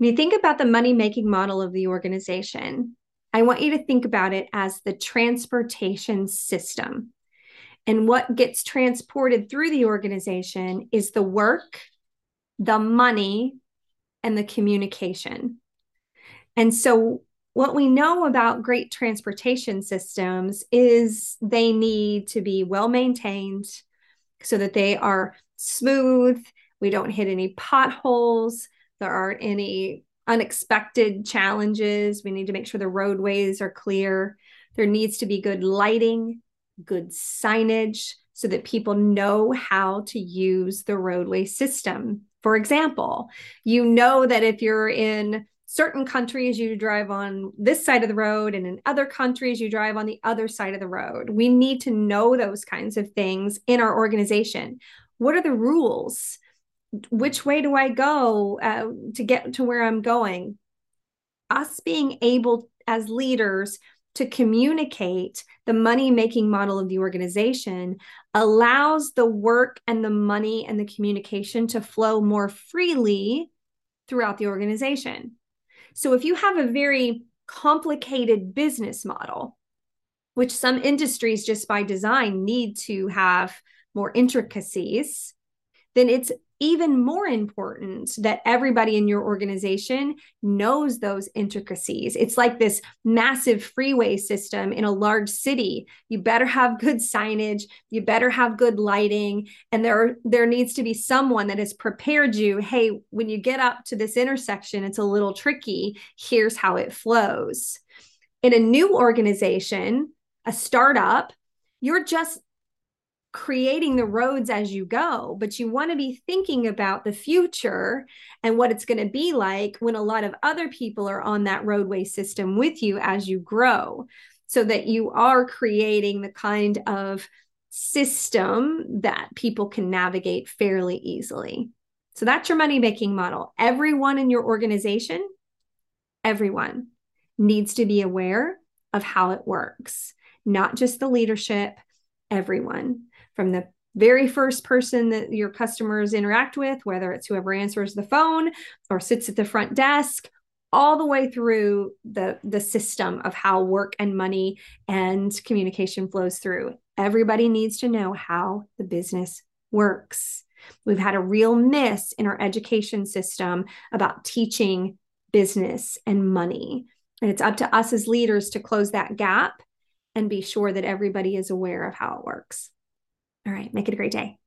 When you think about the money making model of the organization, I want you to think about it as the transportation system. And what gets transported through the organization is the work, the money, and the communication. And so, what we know about great transportation systems is they need to be well maintained so that they are smooth. We don't hit any potholes. There aren't any unexpected challenges. We need to make sure the roadways are clear. There needs to be good lighting, good signage so that people know how to use the roadway system. For example, you know that if you're in certain countries, you drive on this side of the road, and in other countries, you drive on the other side of the road. We need to know those kinds of things in our organization. What are the rules? Which way do I go uh, to get to where I'm going? Us being able as leaders to communicate the money making model of the organization allows the work and the money and the communication to flow more freely throughout the organization. So if you have a very complicated business model, which some industries just by design need to have more intricacies, then it's even more important that everybody in your organization knows those intricacies. It's like this massive freeway system in a large city. You better have good signage, you better have good lighting, and there there needs to be someone that has prepared you, hey, when you get up to this intersection, it's a little tricky. Here's how it flows. In a new organization, a startup, you're just creating the roads as you go, but you want to be thinking about the future and what it's going to be like when a lot of other people are on that roadway system with you as you grow, so that you are creating the kind of system that people can navigate fairly easily. So that's your money making model. Everyone in your organization, everyone needs to be aware of how it works, not just the leadership, everyone from the very first person that your customers interact with, whether it's whoever answers the phone or sits at the front desk, all the way through the the system of how work and money and communication flows through. Everybody needs to know how the business works. We've had a real miss in our education system about teaching business and money. And it's up to us as leaders to close that gap and be sure that everybody is aware of how it works. All right. Make it a great day.